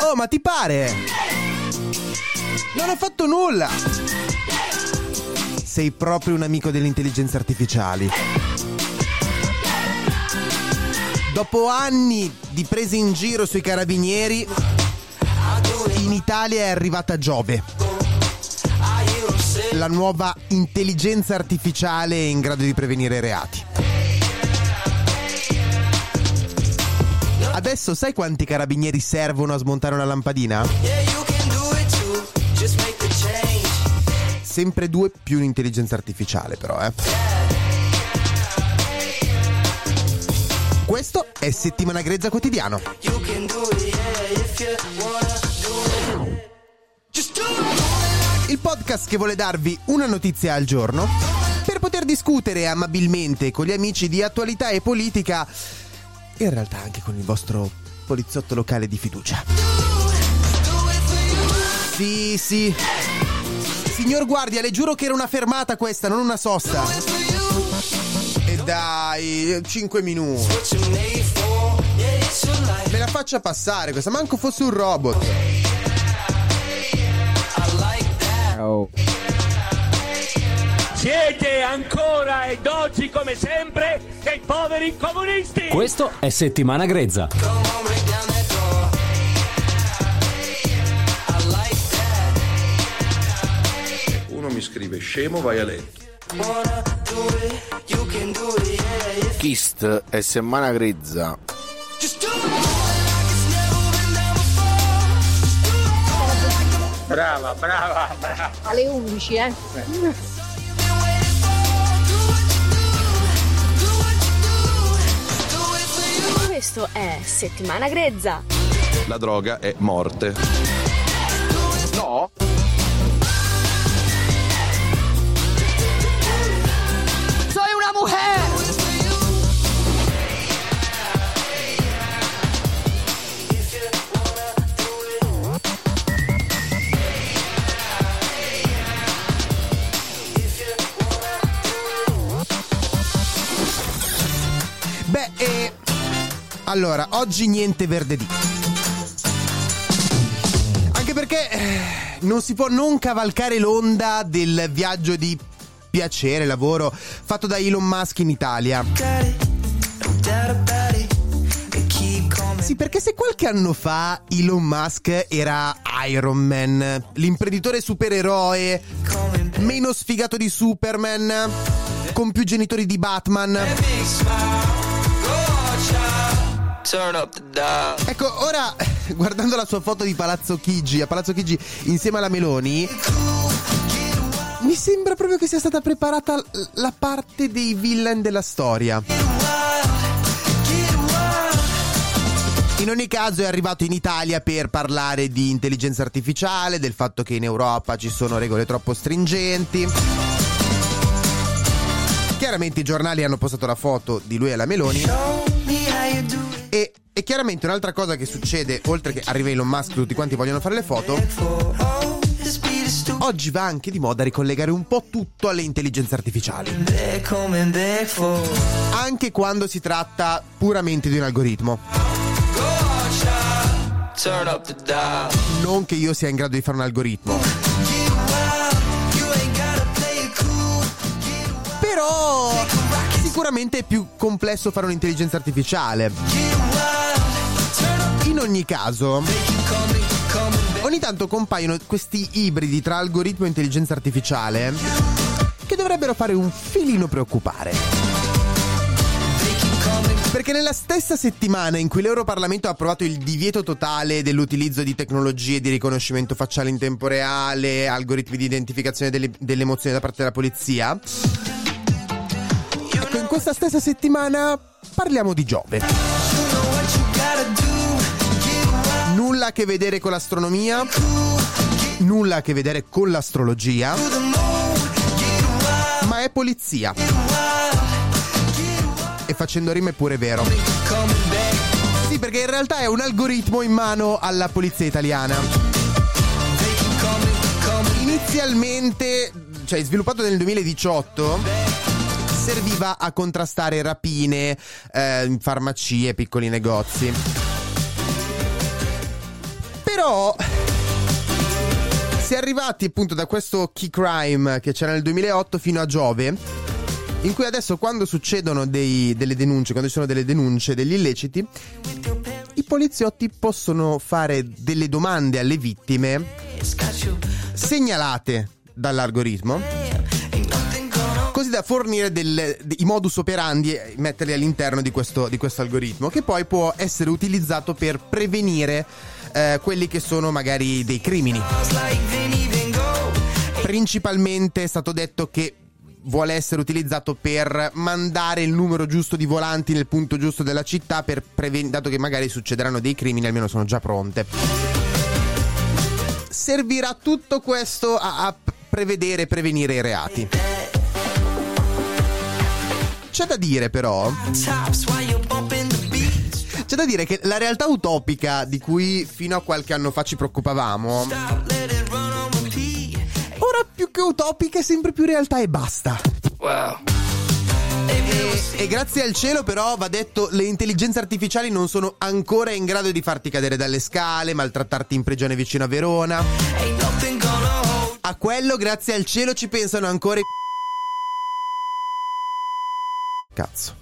Oh, ma ti pare? Non ho fatto nulla! Sei proprio un amico delle intelligenze artificiali. Dopo anni di prese in giro sui carabinieri, in Italia è arrivata Giove. La nuova intelligenza artificiale in grado di prevenire reati. Adesso sai quanti carabinieri servono a smontare una lampadina? Sempre due più un'intelligenza artificiale però, eh. Questo è Settimana Grezza Quotidiano. Il podcast che vuole darvi una notizia al giorno per poter discutere amabilmente con gli amici di attualità e politica in realtà anche con il vostro poliziotto locale di fiducia. Sì, sì. Signor guardia, le giuro che era una fermata questa, non una sosta. E dai, 5 minuti. Me la faccia passare questa, manco fosse un robot. Oh. Siete ancora ed oggi come sempre dei poveri comunisti! Questo è Settimana Grezza. Uno mi scrive scemo, vai a letto. Kist è settimana grezza. Brava, brava, brava! Alle 11, eh? Questo è Settimana Grezza. La droga è morte. Allora, oggi niente verde di. Anche perché eh, non si può non cavalcare l'onda del viaggio di piacere, lavoro fatto da Elon Musk in Italia. Sì, perché se qualche anno fa Elon Musk era Iron Man, l'imprenditore supereroe, meno sfigato di Superman, con più genitori di Batman. Ecco, ora guardando la sua foto di Palazzo Chigi, a Palazzo Chigi insieme alla Meloni, mi sembra proprio che sia stata preparata la parte dei villain della storia. In ogni caso è arrivato in Italia per parlare di intelligenza artificiale, del fatto che in Europa ci sono regole troppo stringenti. Chiaramente i giornali hanno postato la foto di lui e la Meloni. E, e chiaramente un'altra cosa che succede, oltre che arriva Elon Musk, tutti quanti vogliono fare le foto. Oggi va anche di moda ricollegare un po' tutto alle intelligenze artificiali. Anche quando si tratta puramente di un algoritmo. Non che io sia in grado di fare un algoritmo. Però sicuramente è più complesso fare un'intelligenza artificiale. In ogni caso, ogni tanto compaiono questi ibridi tra algoritmo e intelligenza artificiale che dovrebbero fare un filino preoccupare. Perché nella stessa settimana in cui l'Europarlamento ha approvato il divieto totale dell'utilizzo di tecnologie di riconoscimento facciale in tempo reale, algoritmi di identificazione delle, delle emozioni da parte della polizia, ecco, in questa stessa settimana parliamo di Giove. A che vedere con l'astronomia, nulla a che vedere con l'astrologia, ma è polizia. E facendo rime è pure vero. Sì, perché in realtà è un algoritmo in mano alla polizia italiana. Inizialmente, cioè sviluppato nel 2018, serviva a contrastare rapine eh, in farmacie, piccoli negozi. Però si è arrivati appunto da questo key crime che c'era nel 2008 fino a Giove, in cui adesso quando succedono dei, delle denunce, quando ci sono delle denunce degli illeciti, i poliziotti possono fare delle domande alle vittime segnalate dall'algoritmo così da fornire del, i modus operandi e metterli all'interno di questo, di questo algoritmo che poi può essere utilizzato per prevenire eh, quelli che sono magari dei crimini. Principalmente è stato detto che vuole essere utilizzato per mandare il numero giusto di volanti nel punto giusto della città, preven- dato che magari succederanno dei crimini, almeno sono già pronte. Servirà tutto questo a, a prevedere e prevenire i reati. C'è da dire però c'è da dire che la realtà utopica di cui fino a qualche anno fa ci preoccupavamo, ora più che utopica è sempre più realtà e basta. Wow. E, e, grazie al cielo però va detto le intelligenze artificiali non sono ancora in grado di farti cadere dalle scale, maltrattarti in prigione vicino a Verona. A quello grazie al cielo ci pensano ancora i Cazzo.